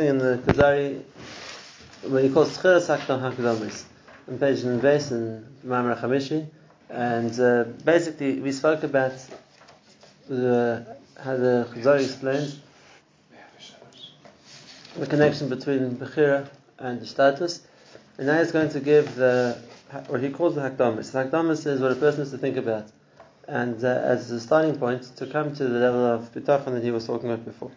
in the Kuzari, when he calls Tchilas Hakdam Hakdamis, on page in base in Mamre Chamishi, and uh, basically we spoke about the, how the Kuzari explains the connection between Bechira and the status, and now he's going to give the what he calls the Hakdamis. The Hakdamis is what a person has to think about, and uh, as a starting point to come to the level of bitachon that he was talking about before.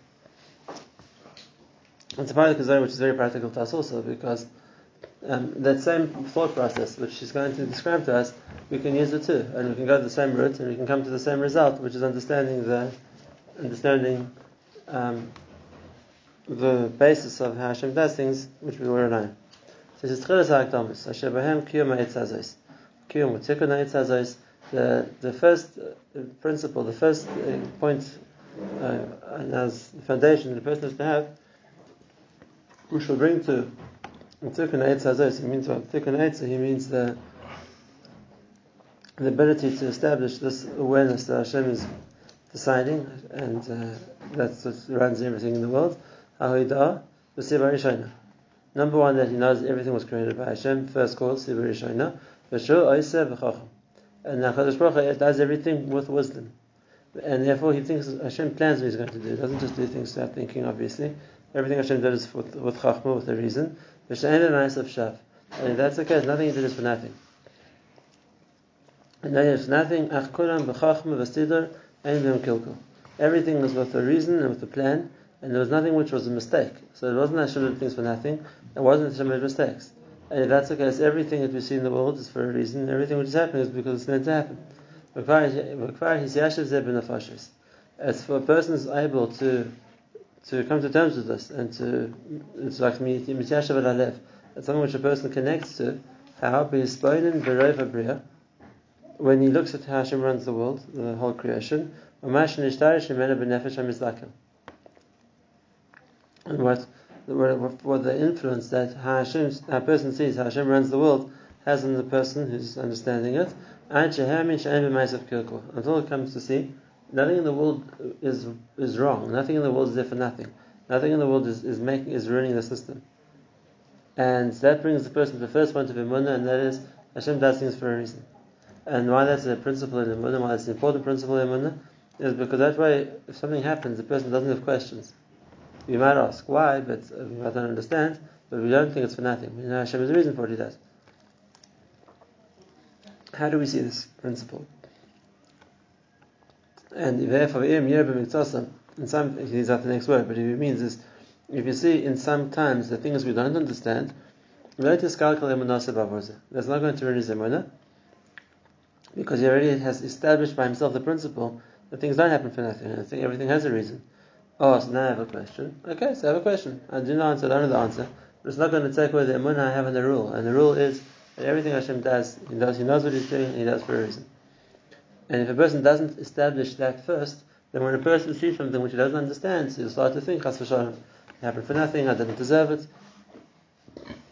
It's a part of the Kuzari which is very practical to us also because um, that same thought process which she's going to describe to us, we can use it too, and we can go the same route and we can come to the same result, which is understanding the understanding um, the basis of how Hashem does things, which we already know. So this is Tchilas Asher Bahem Kiyum HaEtz HaZos. Kiyum Utikun HaEtz HaZos. The, the first uh, principle, the first uh, point, uh, and as the foundation the person has to have which will bring to Tikkun Eitz. He means what? Tikkun Eitz, he means the the ability to establish this awareness that Hashem is deciding, and uh, that's what runs everything in the world. Number one, that he knows everything was created by Hashem, first cause, Siva Rishona. And now Chadash Baruch does everything with wisdom. And therefore he thinks Hashem plans what he's going to do. He doesn't just do things without thinking, obviously. Everything Hashem does with, with chachma, with a reason. And that's the case. Nothing he did is for nothing. And then it's nothing. Everything was with a reason and with a plan, and there was nothing which was a mistake. So it wasn't Hashem did things for nothing. It wasn't Hashem made mistakes. And if that's the case, everything that we see in the world is for a reason. Everything which is happening is because it's meant to happen. As for a person is able to to come to terms with this and to it's like. It's something which a person connects to. How when he looks at how Hashem runs the world, the whole creation, and what what, what the influence that Hashem, a person sees how Hashem runs the world has on the person who's understanding it, until it comes to see nothing in the world is is wrong. Nothing in the world is there for nothing. Nothing in the world is, is making is ruining the system. And that brings the person to the first point of Imunah, and that is Hashem does things for a reason. And why that's a principle in Imunah, why it's an important principle in Imunah, is because that way, if something happens, the person doesn't have questions. You might ask why, but uh, we might not understand, but we don't think it's for nothing. We know Hashem has a reason for what He does. How do we see this principle? And therefore, in some, he's at the next word, but if it means is, if you see in some times the things we don't understand, that's not going to ruin his emunah, because he already has established by himself the principle that things don't happen for nothing. I think everything has a reason. Oh, so now I have a question. Okay, so I have a question. I do not answer, I don't know the answer, but it's not going to take away the emunah I have in the rule. And the rule is that everything Hashem does, he does, he knows what he's doing, and he does for a reason. And if a person doesn't establish that first, then when a person sees something which he doesn't understand, he'll start to think, Chas v'shalom, it happened for nothing, I didn't deserve it,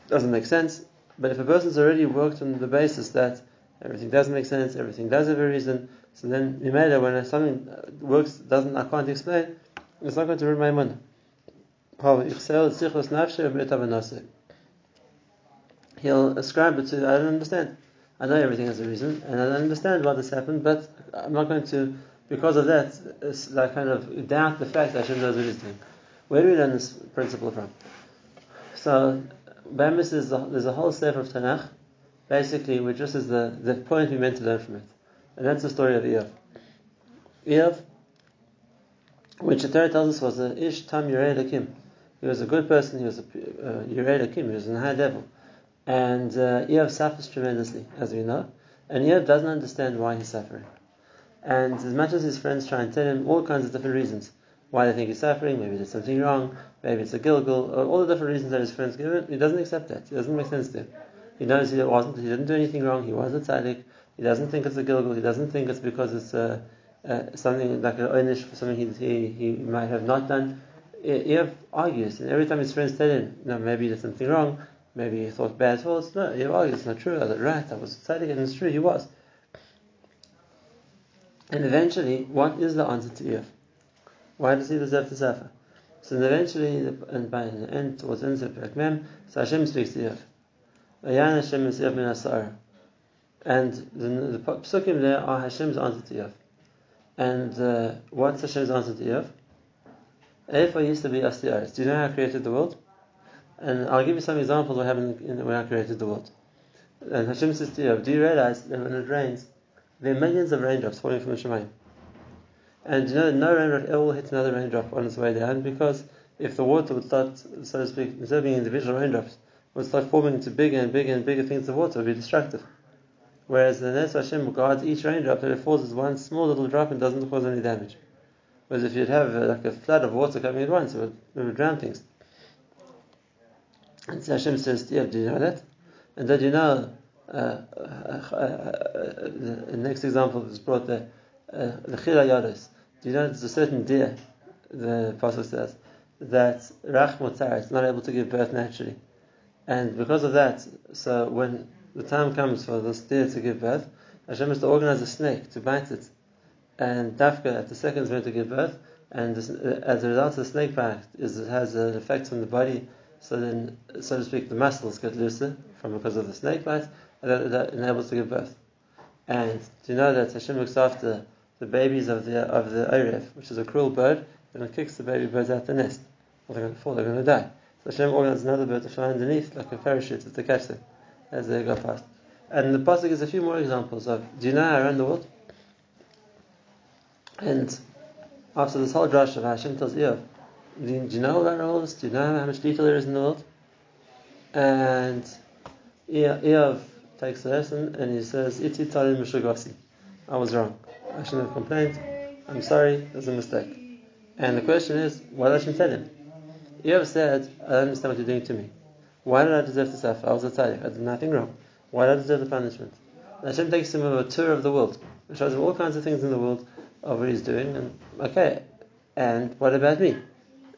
doesn't make sense. But if a person's already worked on the basis that everything does make sense, everything does have a reason, so then Mimeda, when something works, doesn't, I can't explain, it's not going to ruin my money. He'll ascribe it to, I don't understand. I know everything has a reason, and I don't understand why this happened, but I'm not going to, because of that, like kind of doubt the fact that Hashem knows what He's doing. Where do we learn this principle from? So, Bamis is a, there's a whole sefer of Tanakh, basically, which just is the, the point we meant to learn from it. And that's the story of Eov. Eov, which the Torah tells us was a Ish Tam Yirei Kim. He was a good person, he was a uh, Yirei Kim, he was a high level. And uh, suffers tremendously, as we know. And Eov doesn't understand why he's suffering. And as much as his friends try and tell him all kinds of different reasons why they think he's suffering, maybe there's something wrong, maybe it's a gilgul, or all the different reasons that his friends give him, he doesn't accept that. It doesn't make sense to him. He knows he wasn't, he didn't do anything wrong, he was a tzaddik, he doesn't think it's a gilgul, he doesn't think it's because it's a, uh, something like an onish for something he, he, he might have not done. Eov argues, and every time his friends tell him, no, maybe there's something wrong, Maybe he thought bad thoughts. No, he argued, it's not true. I was right. I was tzaddik, and it's true. He was. And eventually, what is the answer to Eov? Why does he deserve to suffer? So eventually, and by the end, towards the end of Mem, so Hashem speaks to Yov. Ayan Hashem is min Asar. And the, the psukim there are Hashem's answer to Yov. And uh, what's Hashem's answer to Yov? Efa used to be Astiaris. Do you know how I created the world? And I'll give you some examples of what happened in, when I created the world. And Hashem says to Yov, do you realize that when it rains, there are millions of raindrops falling from the Shemayim? And you know, no raindrop ever will hit another raindrop on its way down because if the water would start, so to speak, instead of being individual raindrops, would start forming into bigger and bigger and bigger things of water, it would be destructive. Whereas the Nes Hashem regards each raindrop that it falls as one small little drop and doesn't cause any damage. Whereas if you'd have uh, like a flood of water coming at once, it would, it would drown things. And so Hashem says, yeah, do you know that? And did you know, uh, uh, uh, uh the next example is brought there, the Chila Yados. Do you know there's a certain deer, the Pasuk says, that Rach Motzar is not able to give birth naturally. And because of that, so when the time comes for this deer to give birth, Hashem has to organize a snake to bite it. And Dafka at the second is to give birth, and uh, as a result of the snake bite, is, it has an effect on the body, so then, so to speak, the muscles get looser from because of the snake bite, and that, that enables to give birth. And do you know that Hashem looks after the babies of the of the Orev, which is a cruel bird, and it kicks the baby birds out of the nest. Or they're going to fall, they're going to die. So Hashem organizes another bird to fly underneath, like a parachute, to catch them as they go past. And the pasuk gives a few more examples of. Do you know the world? And after this whole drush of Hashem tells Eov, do you know about all this? Do you know how much detail there is in the world? And Eov takes a lesson and he says, Iti talim I was wrong. I shouldn't have complained. I'm sorry, there's a mistake. And the question is, why did Hashem tell him? You ever said, I don't understand what you're doing to me. Why did I deserve to suffer? I was a tzaddik. I did nothing wrong. Why did I deserve the punishment? And Hashem takes him on a tour of the world. It shows him all kinds of things in the world of what he's doing. And okay, and what about me?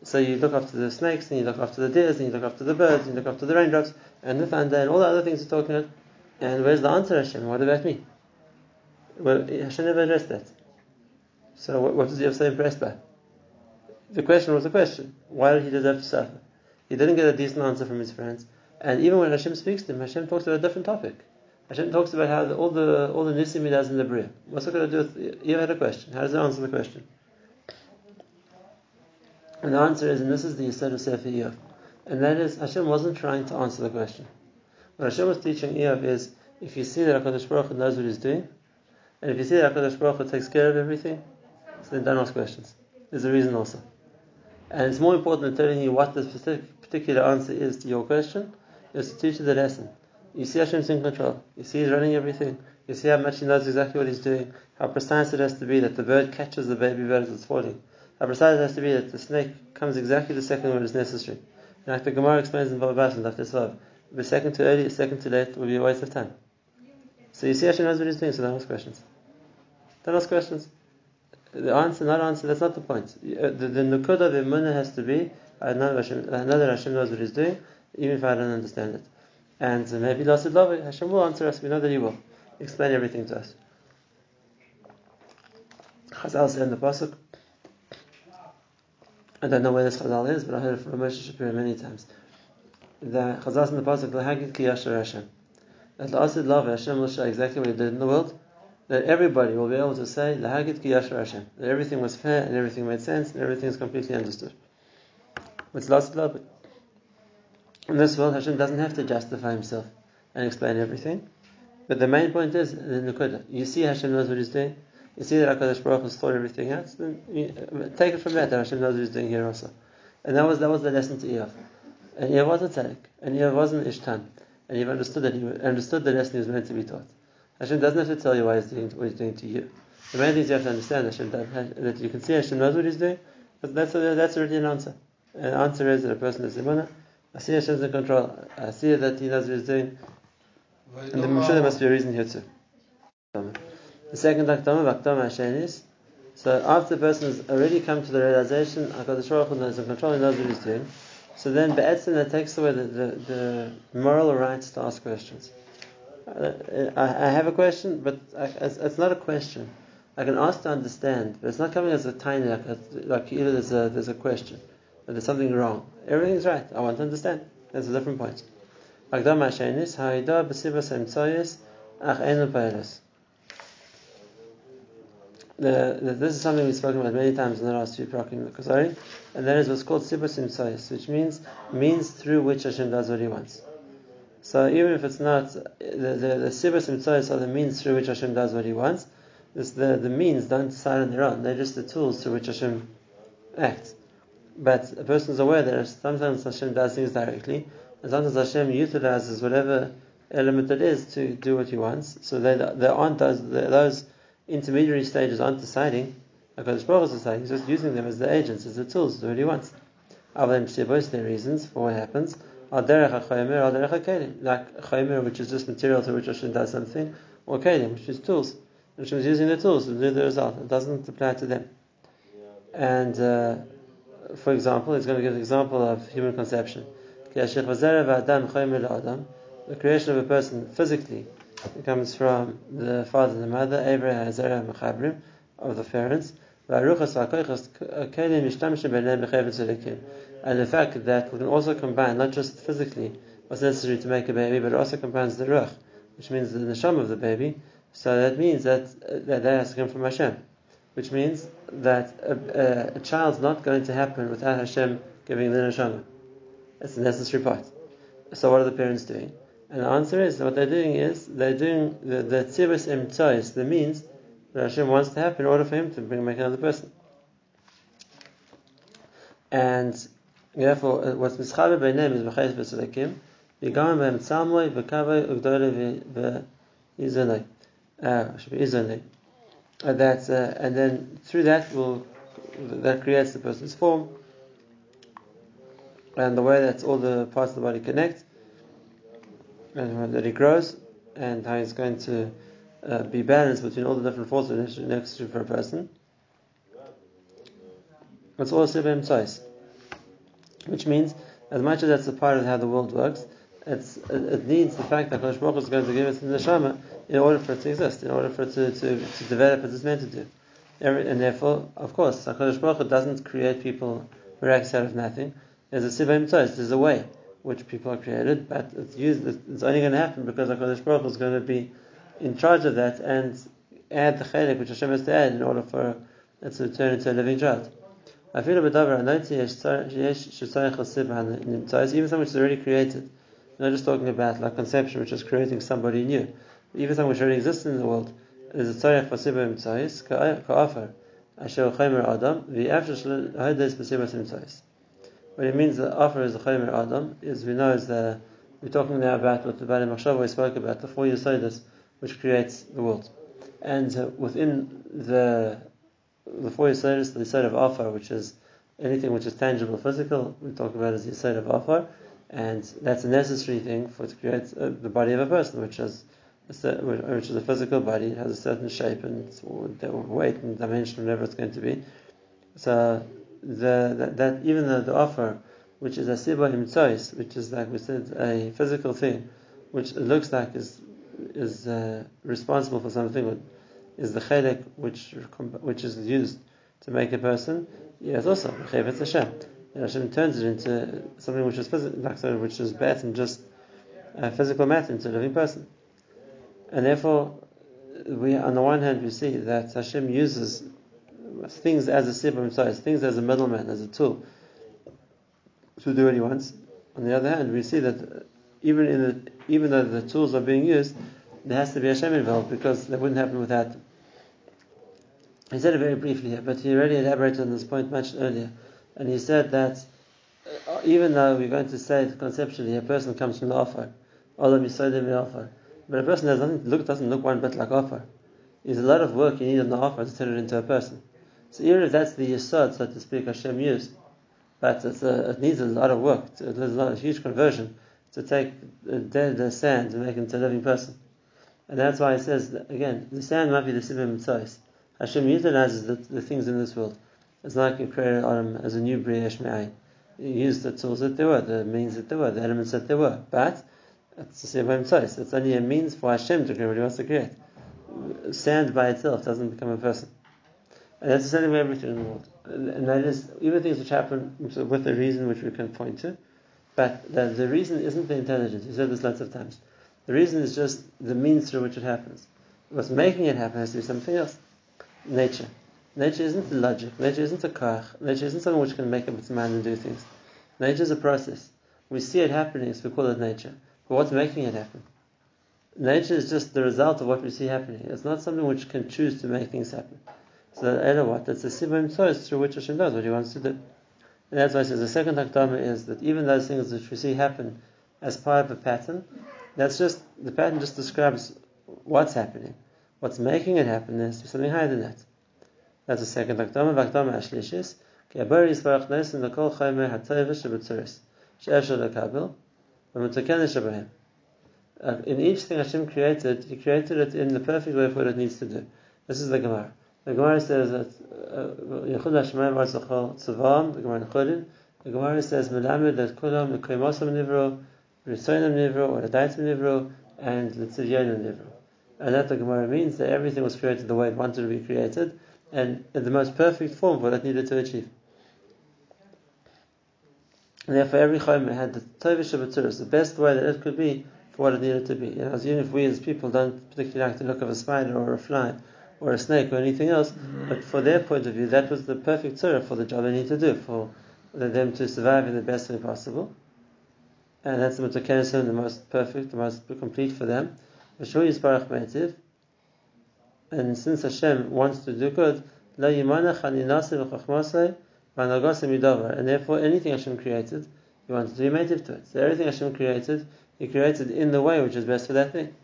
So you look after the snakes, and you look after the deers, and you look after the birds, and you look after the raindrops, and the thunder, and all the other things you're talking about. And where's the answer, Hashem? What about me? Well, Hashem never addressed that. So what, what was Yosef so impressed by? The question was a question. Why did he deserve to suffer? He didn't get a decent answer from his friends. And even when Hashem speaks to him, Hashem talks about a different topic. Hashem talks about how the, all the all the nisim he does in the bria. What's it got to do with? Had a question. How does it answer the question? And the answer is, and this is the Yisod of Sefer Eov, and that is Hashem wasn't trying to answer the question. What Hashem was teaching Eov is, if you see that Hakadosh Baruch Hu knows what He's doing, and if you see that HaKadosh Baruch Hu takes care of everything, so then don't ask questions. There's a reason also. And it's more important than telling you what the specific, particular answer is to your question, is to teach you the lesson. You see Hashem's in control. You see He's running everything. You see how much He knows exactly what He's doing. How precise it has to be that the bird catches the baby bird as it's falling. Precise it has to be that the snake comes exactly the second when it's necessary. And like the Gemara explains in Baba Bashan, Dr. If a second too early, a second too late will be a waste of time. So you see Hashem knows what he's doing, so don't ask questions. Don't ask questions. The answer, not answer, that's not the point. Uh, the, the nukud of imunah has to be, I know, Hashem, I know that Hashem knows what he's doing, even if I don't understand it. And maybe Lasid Love, Hashem will answer us, we know that he will. Explain everything to us. Chazal said in the Pasuk, I don't know where this Chazal is, but I heard it from Moshe Shapiro many times. The Chazal in the Pasuk, L'hagid ki yasher Hashem that the Asid love Hashem will show exactly what He did in the world, that everybody will be able to say, Lahagit ki Yashar Hashem, that everything was fair and everything made sense and everything is completely understood. What's Asid love? In this world, Hashem doesn't have to justify Himself and explain everything. But the main point is the Nukuda. You see Hashem knows what He's doing. You see that HaKadosh Baruch has thought everything out. Then you, uh, take it from that, that Hashem knows what He's doing here also. And that was that was the lesson to Eov. And Eov was a tzaddik. And Eov wasn't Ishtan and you've understood that he understood the lesson he was meant to be taught. Hashem doesn't have to tell you why he's doing what he's doing to you. The main thing is you have to understand Hashem, that you can see Hashem knows what he's doing, but that's, a, that's already an answer. An answer is that a person is Imana, I see Hashem's in control, I see that he knows what he's doing, and I'm sure there must be a reason here too. Um, The second Akdama, Akdama is, so after the person has already come to the realization, HaKadosh Baruch Hu knows in control, he knows what he's doing, so then Be'etzim that takes away the, the, the, moral rights to ask questions. Uh, I, I have a question, but I, it's, it's, not a question. I can ask to understand, but it's not coming as a tiny, like, like either there's a, there's a question. but there's something wrong. Everything's right. I want to understand. That's a different point. Agdam Hashenis, Haida Besibas Emtsoyis, Ach Enu Paelis. This is something we've spoken about many times in the last few Prakim the Kuzari, and that is what's called Sibas Imsoyis, which means means through which Hashem does what He wants. So even if it's not the the, the Sibas Imsoyis are the means through which Hashem does what He wants, the the means don't decide on their own; they're just the tools through which Hashem acts. But a person is aware that sometimes Hashem does things directly, and sometimes Hashem utilizes whatever element it is to do what He wants. So there, there aren't those those intermediary stages aren't deciding. HaKadosh Baruch is deciding. He's just using them as the agents, as the tools to do what He wants. Avlim Shibos, their reasons for what happens. Derech Al derech HaKelim. Like Chomer, which is just material to which Hashem does something, or Kelim, which is tools. Hashem is using the tools to do the result. It doesn't apply to them. And uh, for example, he's going to give an example of human conception. The creation of a person physically comes from the father and the mother, Abraham, Zerah, Mechabrim, of the parents. And the fact that we can also combine not just physically what's necessary to make a baby, but it also combines the ruach, which means the neshama of the baby. So that means that that, that has to come from Hashem which means that a, a, a, child's not going to happen without Hashem giving the neshama. It's a necessary part. So what are the parents doing? And the answer is what they're doing is they're doing the the tzibus emtois, the means that Hashem wants to happen in order for him to bring another person. And therefore, uh, what's mischaber by name is v'chayis v'tzadakim, v'gam b'hem tzalmoi v'kavoi ugdole v'izonoi. Uh, should be. Uh, that, uh, and then through that will that creates the person's form and the way that all the parts of the body connect that he grows and how he's going to uh, be balanced between all the different forces necessary for a person. It's all Sibim Tzais. Which means, as much as that's a part of how the world works, it's, it needs the fact that Kodesh Baruch is going to give us the neshama in order for it to exist, in order for it to, to, to develop as it's meant to do. And therefore, of course, HaKadosh Baruch Hu doesn't create people miraculously out of nothing. There's a sibim there's a way which people are created, but it's used, it's only going to happen because HaKadosh Baruch Hu is going to be in charge of that and add the chalik which Hashem has to add in order for it to turn into a living child. I feel a I notice even something which is already created, not just talking about like conception, which is creating somebody new. Even something which already exists in the world is a tzarech pasibah imtzais ka'afar asher chaymer adam v'after shlehodes pasibah imtzais. What it means that offer is a chaymer adam is we know is the we're talking now about what the Bali Machshava spoke about the four Yisodis which creates the world, and uh, within the the four Yisodis, the Yisod of offer, which is anything which is tangible, physical, we talk about as the Yisod of offer and that's a necessary thing for to create uh, the body of a person, which is which is a physical body, it has a certain shape and weight and dimension, whatever it's going to be. So the, that, that even the, the offer, which is a siba imtsois, which is like we said, a physical thing, which looks like is is uh, responsible for something, is the chelik which which is used to make a person. Yes, also chevet Hashem. Hashem turns it into something which is physical, like which is better than just a physical matter into a living person. And therefore, we on the one hand we see that Hashem uses things as a sibum size, things as a middleman, as a tool to do what He wants. On the other hand, we see that even in the, even though the tools are being used, there has to be Hashem involved because that wouldn't happen without them. He said it very briefly here, but he already elaborated on this point much earlier. And he said that uh, even though we're going to say conceptually a person comes from the offer, although Olam Yisodim the offer, but a person doesn't look doesn't look one bit like offer. There's a lot of work you need on the offer to turn it into a person. So even if that's the yisod, so to speak, Hashem used, but a, it needs a lot of work. It needs a, lot, a huge conversion to take the dead sand and make it into a living person. And that's why he says again, the sand might be the sibim mitzvahs. Hashem utilizes the, the things in this world. It's like you created Adam as a new Bria Shmei. You used the tools that there were, the means that there were, the elements that there were. But it's the same choice. It's only a means for Hashem to create what He wants to create. Sand by itself doesn't become a person. And that's the same with everything in the world. And that is, even things which happen with a reason which we can point to, but the, the reason isn't the intelligence. You said this lots of times. The reason is just the means through which it happens. What's making it happen has to be something else. Nature. Nature isn't logic. Nature isn't a kach. Nature isn't something which can make up its mind and do things. Nature is a process. We see it happening, so we call it nature. But what's making it happen? Nature is just the result of what we see happening. It's not something which can choose to make things happen. So that what? That's the sibum choice through which Hashem does what He wants to do. And that's why He says the second hakdama is that even those things which we see happen as part of a pattern, that's just the pattern just describes what's happening. What's making it happen is something higher than that. That's the second hakdama. Hakdama ashlishis ki abari yisbarach nes in the kol chaymer hatayiv shebetzuris she'efshel lekabil v'mutaken shabahem. Uh, in each thing Hashem created, He created it in the perfect way for what it needs to do. This is the Gemara. The Gemara says that uh, Yechud Hashemayim Arzuchol Tzavam, the Gemara in Chullin, the Gemara says Melamed that Kulam Mekoimosam Nivro, Risoinam Nivro, or Adaitim Nivro, and Litzivyonim Nivro. And that the Gemara means that everything was created the way it wanted to be created, and in the most perfect form for what it needed to achieve. And therefore, every chayim had the tovish of the best way that it could be for what it needed to be. You know, even if we as people don't particularly like the look of a spider or a fly or a snake or anything else, mm-hmm. but for their point of view, that was the perfect tzura for the job they need to do, for them to survive in the best way possible. And that's the Mutakenesim, the most perfect, the most complete for them. And since Hashem wants to do good, and therefore anything Hashem created, He wants to be native to it. So everything Hashem created, he created in the way which is best for that thing.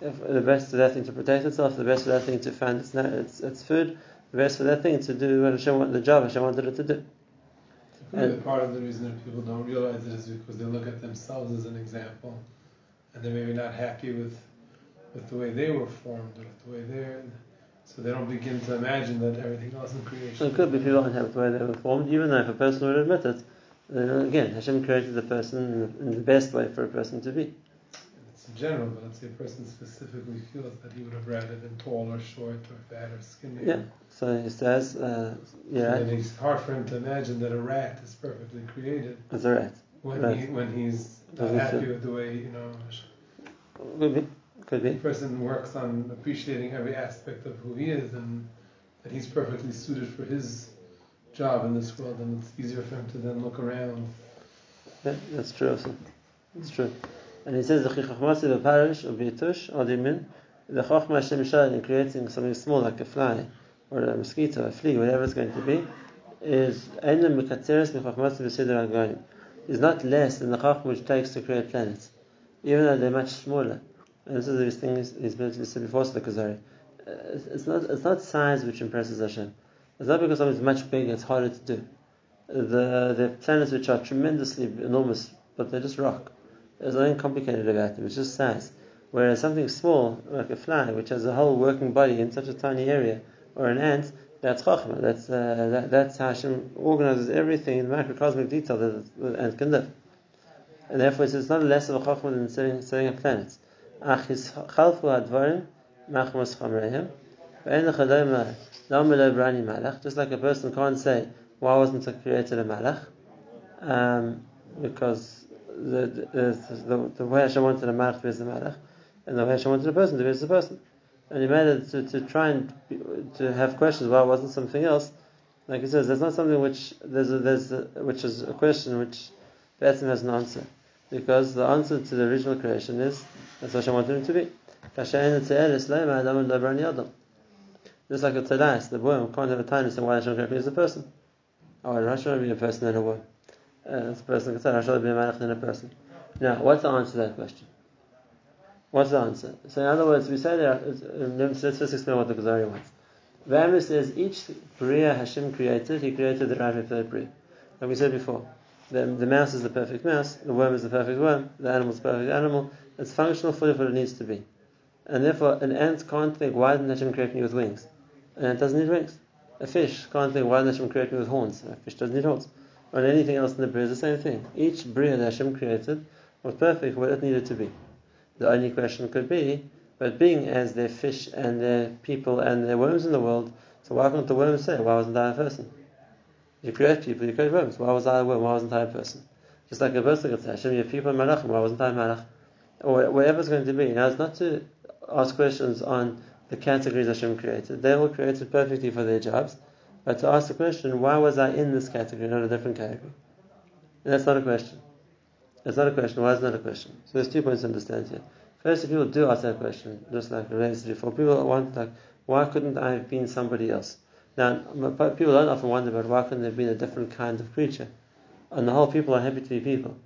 If the best for that thing to protect itself, the best for that thing to find its, its, its food, the best for that thing to do what Hashem wanted, the job Hashem wanted it to do. And part of the reason that people don't realize it is because they look at themselves as an example, and they're maybe not happy with with the way they were formed or with the way they're. So they don't begin to imagine that everything else in creation. It could be people don't have the way they were formed, even though if a person would admit it, uh, again, Hashem created the person in the best way for a person to be. It's general, but let's say a person specifically feels that he would have rather been tall or short or fat or skinny. Yeah, so he says, uh, yeah. And it's hard for him to imagine that a rat is perfectly created. As a rat. When, right. he, when he's not happy with the way, you know. Could be. Could be. The person works on appreciating every aspect of who he is and that he's perfectly suited for his job in this world, and it's easier for him to then look around. Yeah, that's true also. That's true. And he says, the chichachmasi parish or b'yitush adimin, the chachma Hashem shad in creating something small like a fly, or a mosquito, a flea, whatever it's going to be, is. Is not less than the chachma which takes to create planets, even though they're much smaller. And this is the thing he's been said before, the Kuzari. Uh, it's not, it's not size which impresses Hashem. It's not because something's much bigger, it's harder to do. The, the planets which are tremendously enormous, but they're just rock. There's nothing complicated about it. it's just size. Whereas something small, like a fly, which has a whole working body in such a tiny area, or an ant, that's chachma. That's uh, that, that's how Hashem organizes everything in macrocosmic detail that the ant can live. And therefore, it's not less of a chachma than setting, setting up planets. Achis chalfu advarim machmas chamreihem. Just like a person can't say, why wasn't it created a malach? Um, because the, the, uh, the, the, way Hashem wanted a malach to be the malach, and the way Hashem wanted a person to be the person. And he made it to, to try and be, to have questions why it wasn't something else. Like he says, there's not something which there's a, there's a, which is a question which Batson has an answer. Because the answer to the original creation is that's what Hashem wanted him to be. Just like a tzadais, the worm can't have a tinus and why Hashem created me as a person. Oh, Hashem be a person and a worm. Uh, a person can say Hashem be a malach than a person. Now, what's the answer to that question? What's the answer? So, in other words, we say that. Let's just explain what the Kuzari wants. Vamir says each bria Hashem created, He created the right for that bria. Like we said before, the, the mouse is the perfect mouse, the worm is the perfect worm, the animal is the perfect animal. It's functional for what it needs to be, and therefore an ant can't think, why didn't Hashem create me with wings? and it doesn't need wings. A fish can't think why did Hashem create me with horns? A fish doesn't need horns. Or anything else in the bria is the same thing. Each bria that Hashem created was perfect what it needed to be. The only question could be, but being as their fish and their people and their worms in the world, So why couldn't the worms say, why wasn't I a person? You create people, you create worms. Why was I a worm? Why wasn't I a person? Just like a person could say, Hashem, you have people in Malachim, why wasn't I a Malach? Or whatever it's going to be. Now, it's not to ask questions on the categories Hashem created. They all created perfectly for their jobs. But to ask the question, why was I in this category, not a different category? And that's not a question. That's not a question. Why is it not a question? So there's two points to understand here. First, if people do ask that question, just like related before, people want like, why couldn't I have been somebody else? Now, people don't often wonder about why couldn't there have been a different kind of creature. On the whole, people are happy to be people.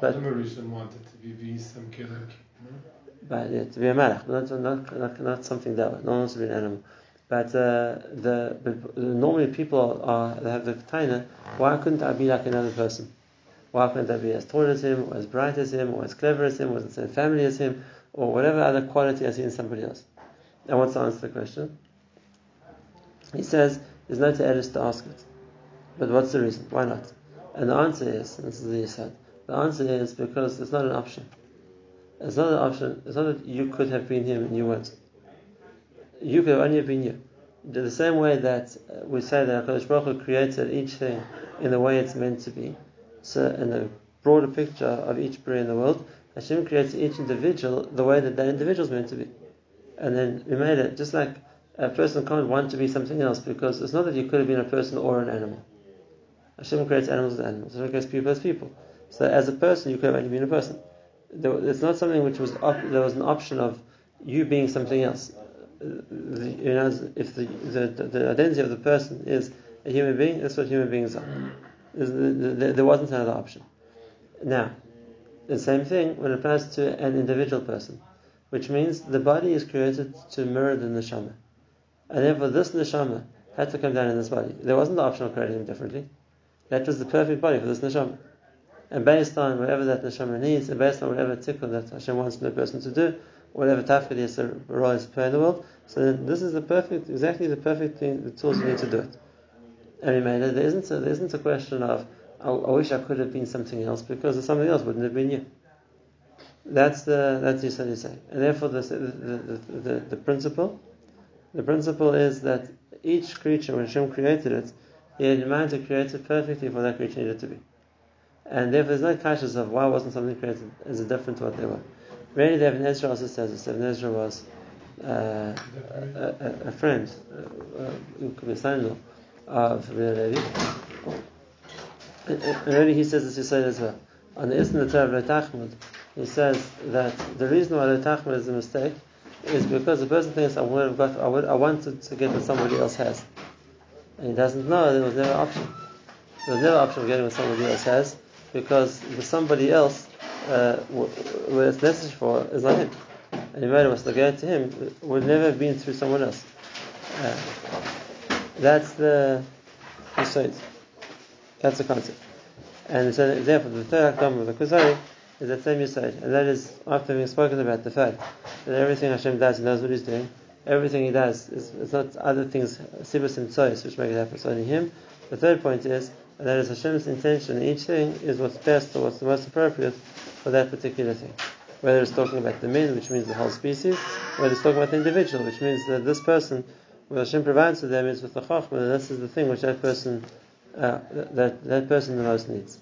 But the Mauritian wanted to be beast and killer. But yeah, to be a malach, not, not, not, not something that way. no one wants to be an animal. But uh, the but normally people are they have the taina. Why couldn't I be like another person? Why couldn't I be as tall as him, or as bright as him, or as clever as him, or in the same family as him, or whatever other quality I see in somebody else? And what's to answer the question? He says there's no te'elis to ask it. But what's the reason? Why not? And the answer is, this is the said, the answer is because it's not an option. It's not an option. It's not that you could have been him and you weren't. You could have only been you. The same way that uh, we say that HaKadosh Baruch Hu created each thing in the way it's meant to be. So, in the broader picture of each bri in the world, Hashem creates each individual the way that that individual is meant to be. And then we made it just like a person can't want to be something else because it's not that you could have been a person or an animal. Hashem creates animals as animals. Hashem creates people as people. So as a person, you could have only been a person. It's not something which was op- there was an option of you being something else. The, you know, if the, the, the identity of the person is a human being, that's what human beings are. There wasn't another option. Now, the same thing when it applies to an individual person, which means the body is created to mirror the neshama, and therefore this neshama had to come down in this body. There wasn't the option of creating him differently. That was the perfect body for this neshama. And based on whatever that neshama needs, and based on whatever tikkun that Hashem wants the person to do, whatever tafkid is to is to in the world, so this is the perfect, exactly the perfect the tools you need to do it. And it, there isn't a, there isn't a question of, I, I wish I could have been something else, because something else wouldn't have been you. That's the that's you say, and therefore the the, the, the, the principle, the principle is that each creature when Hashem created it, he had in mind to create it perfectly for that creature needed to be. And therefore there's no questions of why wasn't something created as different to what they were. Really, Ezra also says this. Ezra was uh, a, a, a, friend, uh, uh, son-in-law of Rabbi Levi. And really he says this, he said as well. On the Islam of Torah he says that the reason why the is a mistake is because the person thinks I would have got, I, would, I wanted to get what somebody else has. And he doesn't know there was never an option. There was never an option of getting what somebody else has because the somebody else, uh, what it's necessary for is not him. And was to get to him would never have been through someone else. Uh, that's the Yisod. That's the concept. And so therefore the third Hakdam of the Kuzari is that same Yisod. And that is after having spoken about the fact that everything Hashem does, He knows what He's doing. Everything He does is it's not other things, Sibus and Tzois, which make it happen. It's only Him. The third point is and that is Hashem's intention in each thing is what's best or what's the most appropriate for that particular thing. Whether it's talking about the min, which means the whole species, whether it's talking about the individual, which means that this person, what Hashem provides to them is with the chachma, and this is the thing which that person, uh, that, that person the most needs.